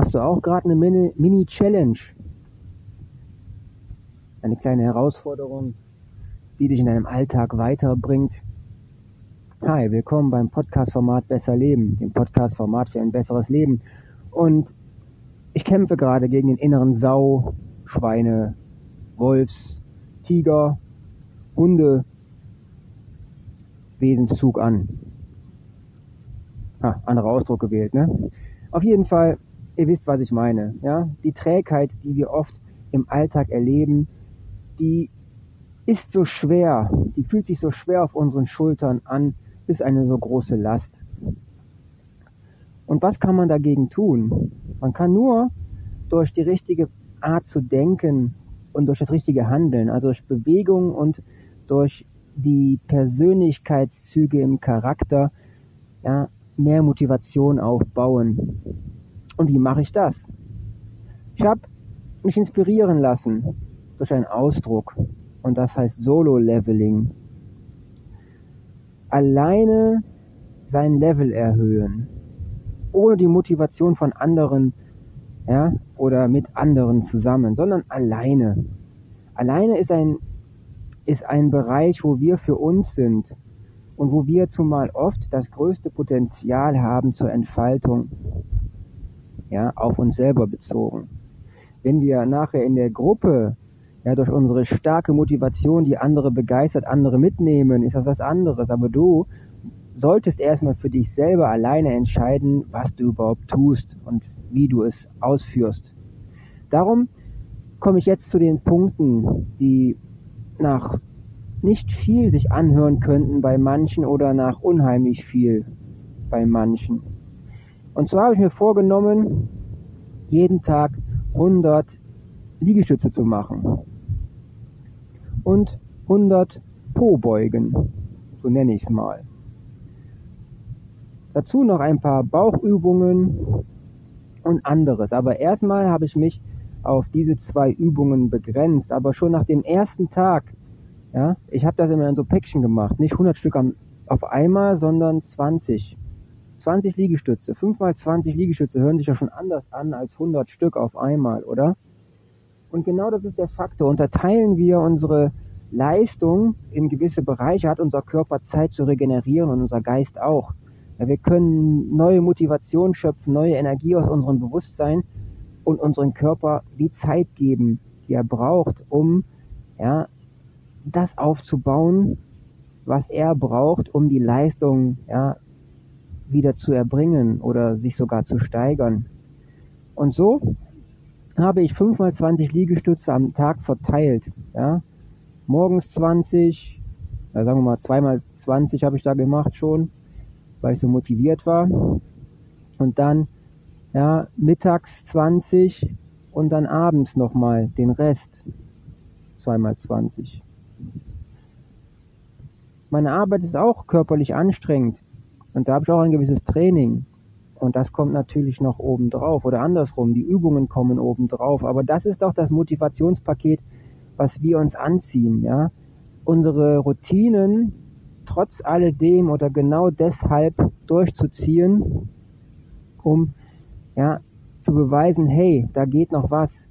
Machst du auch gerade eine Mini-Challenge? Eine kleine Herausforderung, die dich in deinem Alltag weiterbringt. Hi, willkommen beim Podcast-Format Besser Leben, dem Podcast-Format für ein besseres Leben. Und ich kämpfe gerade gegen den inneren Sau, Schweine, Wolfs, Tiger, Hunde, Wesenszug an. Ah, anderer Ausdruck gewählt, ne? Auf jeden Fall, ihr wisst, was ich meine, ja? Die Trägheit, die wir oft im Alltag erleben, die ist so schwer, die fühlt sich so schwer auf unseren Schultern an, ist eine so große Last. Und was kann man dagegen tun? Man kann nur durch die richtige Art zu denken und durch das richtige Handeln, also durch Bewegung und durch die Persönlichkeitszüge im Charakter, ja, mehr Motivation aufbauen. Und wie mache ich das? Ich habe mich inspirieren lassen durch einen Ausdruck und das heißt Solo-Leveling. Alleine sein Level erhöhen, ohne die Motivation von anderen, ja, oder mit anderen zusammen, sondern alleine. Alleine ist ein, ist ein Bereich, wo wir für uns sind und wo wir zumal oft das größte Potenzial haben zur Entfaltung, ja, auf uns selber bezogen. Wenn wir nachher in der Gruppe ja, durch unsere starke Motivation, die andere begeistert, andere mitnehmen, ist das was anderes. Aber du solltest erstmal für dich selber alleine entscheiden, was du überhaupt tust und wie du es ausführst. Darum komme ich jetzt zu den Punkten, die nach nicht viel sich anhören könnten bei manchen oder nach unheimlich viel bei manchen. Und zwar habe ich mir vorgenommen, jeden Tag 100 Liegestütze zu machen und 100 Po-Beugen, so nenne ich es mal. Dazu noch ein paar Bauchübungen und anderes. Aber erstmal habe ich mich auf diese zwei Übungen begrenzt. Aber schon nach dem ersten Tag, ja, ich habe das immer in so Päckchen gemacht. Nicht 100 Stück auf einmal, sondern 20. 20 Liegestütze. 5 mal 20 Liegestütze hören sich ja schon anders an als 100 Stück auf einmal, oder? Und genau das ist der Faktor. Unterteilen wir unsere Leistung in gewisse Bereiche, hat unser Körper Zeit zu regenerieren und unser Geist auch. Ja, wir können neue Motivation schöpfen, neue Energie aus unserem Bewusstsein und unserem Körper die Zeit geben, die er braucht, um ja, das aufzubauen, was er braucht, um die Leistung ja, wieder zu erbringen oder sich sogar zu steigern. Und so habe ich 5 mal 20 Liegestütze am Tag verteilt. Ja. Morgens 20, ja, sagen wir mal 2 mal 20 habe ich da gemacht schon, weil ich so motiviert war. Und dann ja, mittags 20 und dann abends nochmal den Rest. 2 mal 20. Meine Arbeit ist auch körperlich anstrengend und da habe ich auch ein gewisses Training. Und das kommt natürlich noch oben drauf oder andersrum. Die Übungen kommen oben drauf. Aber das ist doch das Motivationspaket, was wir uns anziehen, ja. Unsere Routinen trotz alledem oder genau deshalb durchzuziehen, um, ja, zu beweisen, hey, da geht noch was.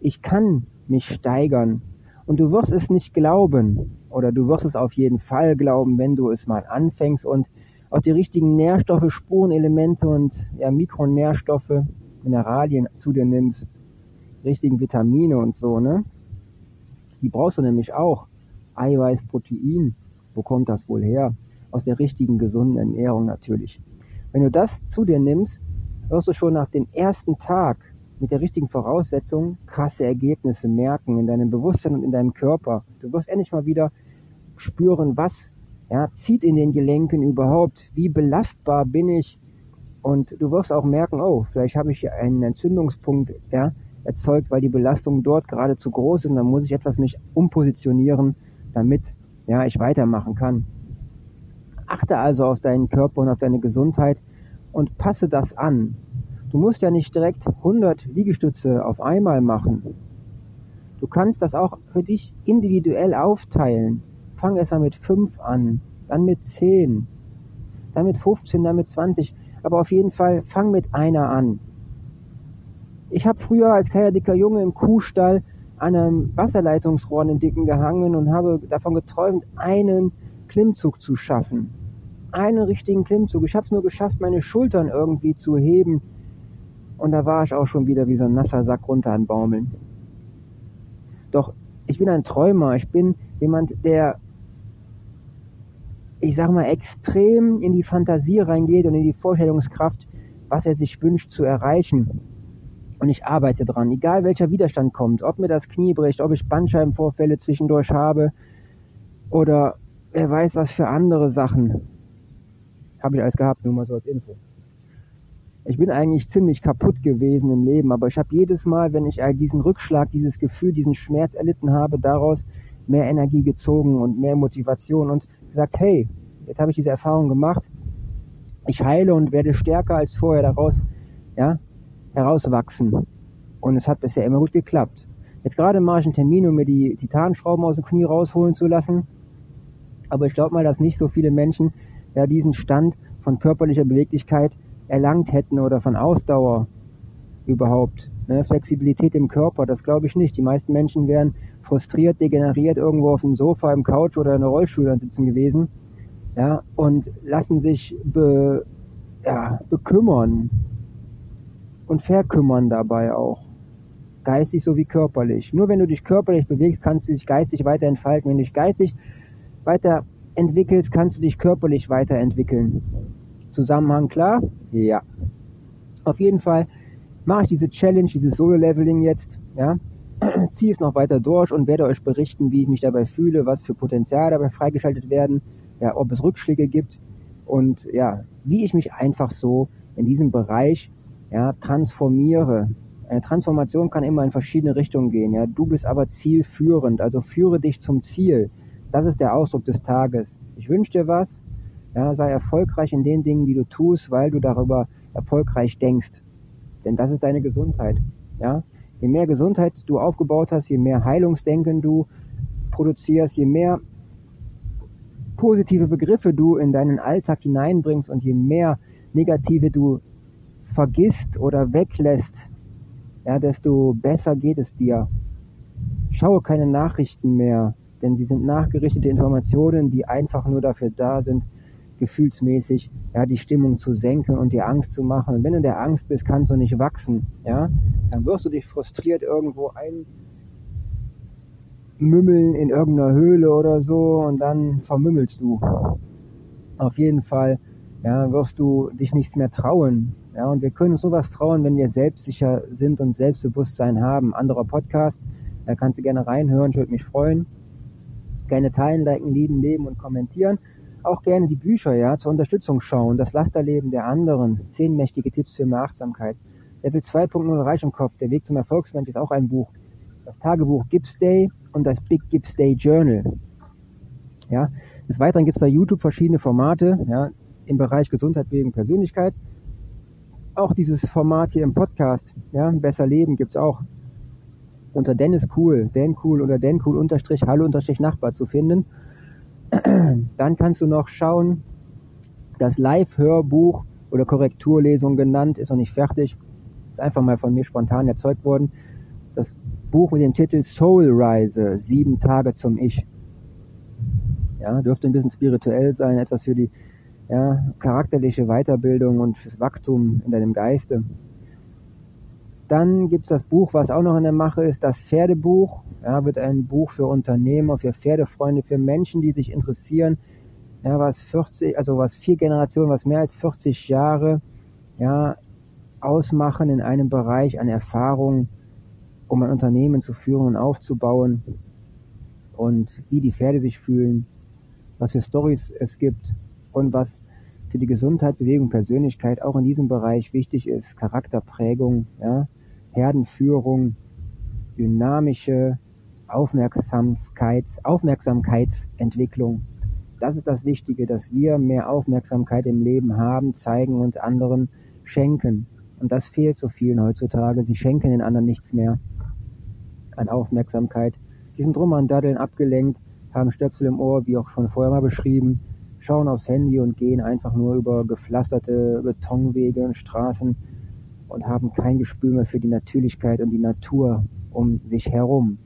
Ich kann mich steigern. Und du wirst es nicht glauben. Oder du wirst es auf jeden Fall glauben, wenn du es mal anfängst und auch die richtigen Nährstoffe, Spurenelemente und ja, Mikronährstoffe, Mineralien zu dir nimmst, richtigen Vitamine und so, ne? Die brauchst du nämlich auch. Eiweiß, Protein, wo kommt das wohl her? Aus der richtigen, gesunden Ernährung natürlich. Wenn du das zu dir nimmst, wirst du schon nach dem ersten Tag mit der richtigen Voraussetzung krasse Ergebnisse merken in deinem Bewusstsein und in deinem Körper. Du wirst endlich mal wieder spüren, was ja, zieht in den Gelenken überhaupt? Wie belastbar bin ich? Und du wirst auch merken, oh, vielleicht habe ich hier einen Entzündungspunkt ja, erzeugt, weil die Belastung dort gerade zu groß ist und dann muss ich etwas mich umpositionieren, damit ja, ich weitermachen kann. Achte also auf deinen Körper und auf deine Gesundheit und passe das an. Du musst ja nicht direkt 100 Liegestütze auf einmal machen. Du kannst das auch für dich individuell aufteilen. Fang erst mal mit 5 an, dann mit 10, dann mit 15, dann mit 20. Aber auf jeden Fall fang mit einer an. Ich habe früher als kleiner dicker Junge im Kuhstall an einem Wasserleitungsrohr in Dicken gehangen und habe davon geträumt, einen Klimmzug zu schaffen. Einen richtigen Klimmzug. Ich habe es nur geschafft, meine Schultern irgendwie zu heben. Und da war ich auch schon wieder wie so ein nasser Sack runter an Baumeln. Doch ich bin ein Träumer. Ich bin jemand, der, ich sag mal, extrem in die Fantasie reingeht und in die Vorstellungskraft, was er sich wünscht zu erreichen. Und ich arbeite dran, egal welcher Widerstand kommt, ob mir das Knie bricht, ob ich Bandscheibenvorfälle zwischendurch habe oder wer weiß was für andere Sachen. Habe ich alles gehabt, nur mal so als Info. Ich bin eigentlich ziemlich kaputt gewesen im Leben, aber ich habe jedes Mal, wenn ich diesen Rückschlag, dieses Gefühl, diesen Schmerz erlitten habe, daraus mehr Energie gezogen und mehr Motivation und gesagt, hey, jetzt habe ich diese Erfahrung gemacht, ich heile und werde stärker als vorher daraus, ja, herauswachsen. Und es hat bisher immer gut geklappt. Jetzt gerade mache ich einen Termin, um mir die Titanschrauben aus dem Knie rausholen zu lassen. Aber ich glaube mal, dass nicht so viele Menschen ja diesen Stand von körperlicher Beweglichkeit erlangt hätten oder von Ausdauer überhaupt. Ne? Flexibilität im Körper, das glaube ich nicht. Die meisten Menschen wären frustriert, degeneriert irgendwo auf dem Sofa, im Couch oder in der Rollstuhl sitzen gewesen ja, und lassen sich be, ja, bekümmern und verkümmern dabei auch. Geistig sowie körperlich. Nur wenn du dich körperlich bewegst, kannst du dich geistig weiter entfalten. Wenn du dich geistig weiterentwickelst, kannst du dich körperlich weiterentwickeln. Zusammenhang klar? Ja. Auf jeden Fall mache ich diese Challenge, dieses Solo-Leveling jetzt, ja, ziehe es noch weiter durch und werde euch berichten, wie ich mich dabei fühle, was für Potenzial dabei freigeschaltet werden, ja, ob es Rückschläge gibt und ja, wie ich mich einfach so in diesem Bereich ja, transformiere. Eine Transformation kann immer in verschiedene Richtungen gehen. Ja. Du bist aber zielführend, also führe dich zum Ziel. Das ist der Ausdruck des Tages. Ich wünsche dir was. Ja, sei erfolgreich in den Dingen, die du tust, weil du darüber erfolgreich denkst. Denn das ist deine Gesundheit. Ja. Je mehr Gesundheit du aufgebaut hast, je mehr Heilungsdenken du produzierst, je mehr positive Begriffe du in deinen Alltag hineinbringst und je mehr negative du vergisst oder weglässt, ja, desto besser geht es dir. Schaue keine Nachrichten mehr, denn sie sind nachgerichtete Informationen, die einfach nur dafür da sind, gefühlsmäßig ja, die Stimmung zu senken und dir Angst zu machen. Und wenn du der Angst bist, kannst du nicht wachsen. Ja? Dann wirst du dich frustriert irgendwo einmümmeln in irgendeiner Höhle oder so und dann vermümmelst du. Auf jeden Fall ja, wirst du dich nichts mehr trauen. Ja, und wir können uns sowas trauen, wenn wir selbstsicher sind und Selbstbewusstsein haben. Anderer Podcast, da kannst du gerne reinhören, ich würde mich freuen. Gerne teilen, liken, lieben, leben und kommentieren. Auch gerne die Bücher, ja, zur Unterstützung schauen. Das Lasterleben der anderen. Zehn mächtige Tipps für mehr Achtsamkeit. Level 2.0 Reich im Kopf. Der Weg zum Erfolgsmensch ist auch ein Buch. Das Tagebuch Gibbs Day und das Big Gibbs Day Journal. Ja, des Weiteren gibt es bei YouTube verschiedene Formate, ja, im Bereich Gesundheit, Bewegung, Persönlichkeit. Auch dieses Format hier im Podcast, ja, Besser Leben gibt's auch unter Dennis Cool, Dan Cool oder Dan Cool unterstrich Hallo unterstrich Nachbar zu finden. Dann kannst du noch schauen, das Live-Hörbuch oder Korrekturlesung genannt, ist noch nicht fertig, ist einfach mal von mir spontan erzeugt worden. Das Buch mit dem Titel Soul Reise, sieben Tage zum Ich. Ja, dürfte ein bisschen spirituell sein, etwas für die ja, charakterliche Weiterbildung und fürs Wachstum in deinem Geiste. Dann gibt es das Buch, was auch noch in der Mache ist, das Pferdebuch. Ja, wird ein Buch für Unternehmer, für Pferdefreunde, für Menschen, die sich interessieren, ja, was 40, also was vier Generationen, was mehr als 40 Jahre, ja, ausmachen in einem Bereich an Erfahrung, um ein Unternehmen zu führen und aufzubauen und wie die Pferde sich fühlen, was für Stories es gibt und was für die Gesundheit, Bewegung, Persönlichkeit auch in diesem Bereich wichtig ist. Charakterprägung, ja, Herdenführung, dynamische Aufmerksamkeits, Aufmerksamkeitsentwicklung. Das ist das Wichtige, dass wir mehr Aufmerksamkeit im Leben haben, zeigen und anderen schenken. Und das fehlt so vielen heutzutage. Sie schenken den anderen nichts mehr an Aufmerksamkeit. Sie sind drum an Daddeln abgelenkt, haben Stöpsel im Ohr, wie auch schon vorher mal beschrieben, schauen aufs Handy und gehen einfach nur über gepflasterte Betonwege und Straßen und haben kein Gespür mehr für die Natürlichkeit und die Natur um sich herum.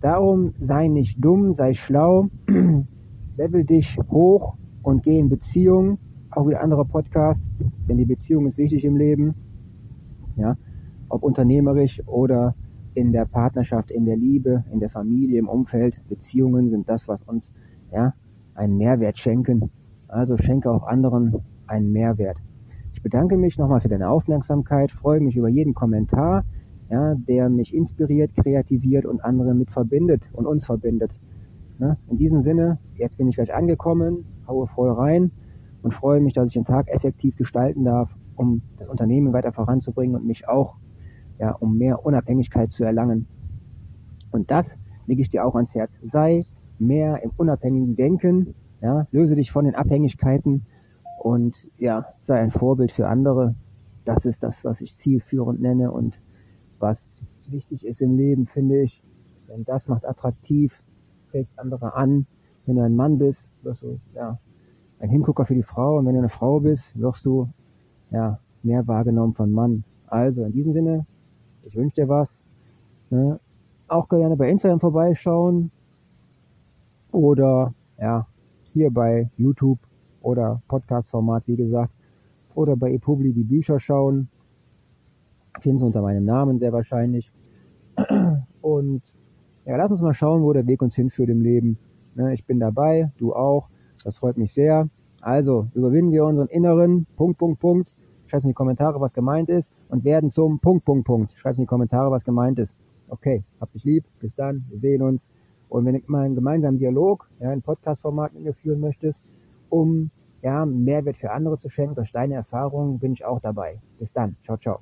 Darum sei nicht dumm, sei schlau, level dich hoch und geh in Beziehung. Auch wieder anderer Podcast, denn die Beziehung ist wichtig im Leben. Ja, ob unternehmerisch oder in der Partnerschaft, in der Liebe, in der Familie, im Umfeld. Beziehungen sind das, was uns ja, einen Mehrwert schenken. Also schenke auch anderen einen Mehrwert. Ich bedanke mich nochmal für deine Aufmerksamkeit, freue mich über jeden Kommentar, ja, der mich inspiriert, kreativiert und andere mit verbindet und uns verbindet. Ne? In diesem Sinne, jetzt bin ich gleich angekommen, haue voll rein und freue mich, dass ich den Tag effektiv gestalten darf, um das Unternehmen weiter voranzubringen und mich auch, ja, um mehr Unabhängigkeit zu erlangen. Und das lege ich dir auch ans Herz. Sei mehr im unabhängigen Denken, ja, löse dich von den Abhängigkeiten und ja, sei ein Vorbild für andere. Das ist das, was ich zielführend nenne und was wichtig ist im Leben, finde ich. Denn das macht attraktiv, trägt andere an. Wenn du ein Mann bist, wirst du ja ein Hingucker für die Frau und wenn du eine Frau bist, wirst du ja mehr wahrgenommen von Mann. Also in diesem Sinne, ich wünsche dir was. Ne? Auch gerne bei Instagram vorbeischauen oder ja hier bei YouTube oder Podcast-Format, wie gesagt, oder bei ePubli die Bücher schauen. Finden Sie unter meinem Namen sehr wahrscheinlich. Und ja, lass uns mal schauen, wo der Weg uns hinführt im Leben. Ne, ich bin dabei, du auch. Das freut mich sehr. Also überwinden wir unseren inneren Punkt, Punkt, Punkt. Schreibt in die Kommentare, was gemeint ist und werden zum Punkt, Punkt, Punkt. Schreibt in die Kommentare, was gemeint ist. Okay, hab dich lieb. Bis dann. Wir sehen uns. Und wenn du mal einen gemeinsamen Dialog, ja, ein Podcast-Format mit mir führen möchtest, um ja, Mehrwert für andere zu schenken durch deine Erfahrungen, bin ich auch dabei. Bis dann. Ciao, ciao.